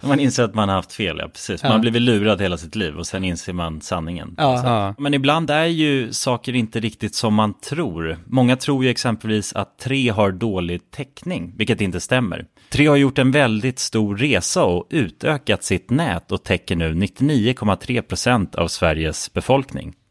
Man inser att man har haft fel, ja precis. Man Ja. blivit lurad hela sitt liv och sen inser man sanningen. Ja. Ja. Men ibland är ju saker inte riktigt som man tror. Många tror ju exempelvis att tre har dålig täckning, vilket inte stämmer. Tre har gjort en väldigt stor resa och utökat sitt nät och täcker nu 99,3% av Sveriges befolkning.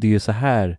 det är ju så här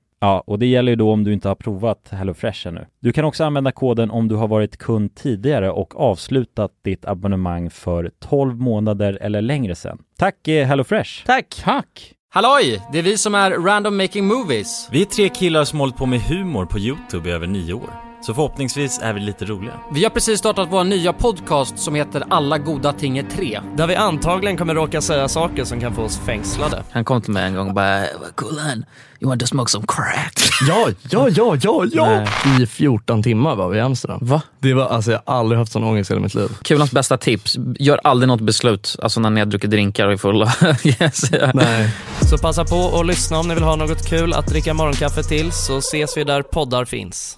Ja, och det gäller ju då om du inte har provat HelloFresh ännu. Du kan också använda koden om du har varit kund tidigare och avslutat ditt abonnemang för 12 månader eller längre sedan. Tack eh, HelloFresh! Tack! Tack! Halloj! Det är vi som är Random Making Movies. Vi är tre killar som hållit på med humor på Youtube i över nio år. Så förhoppningsvis är vi lite roliga. Vi har precis startat vår nya podcast som heter Alla goda ting är tre. Där vi antagligen kommer råka säga saker som kan få oss fängslade. Han kom till mig en gång och bara “Kulan, you want to smoke some crack?” Ja, ja, ja, ja, ja! Nej. I 14 timmar var vi i Amsterdam. Va? Det var, alltså jag har aldrig haft sån ångest i hela mitt liv. Kulans bästa tips, gör aldrig något beslut, alltså när ni har druckit drinkar och är fulla. yes. Nej. Så passa på och lyssna om ni vill ha något kul att dricka morgonkaffe till så ses vi där poddar finns.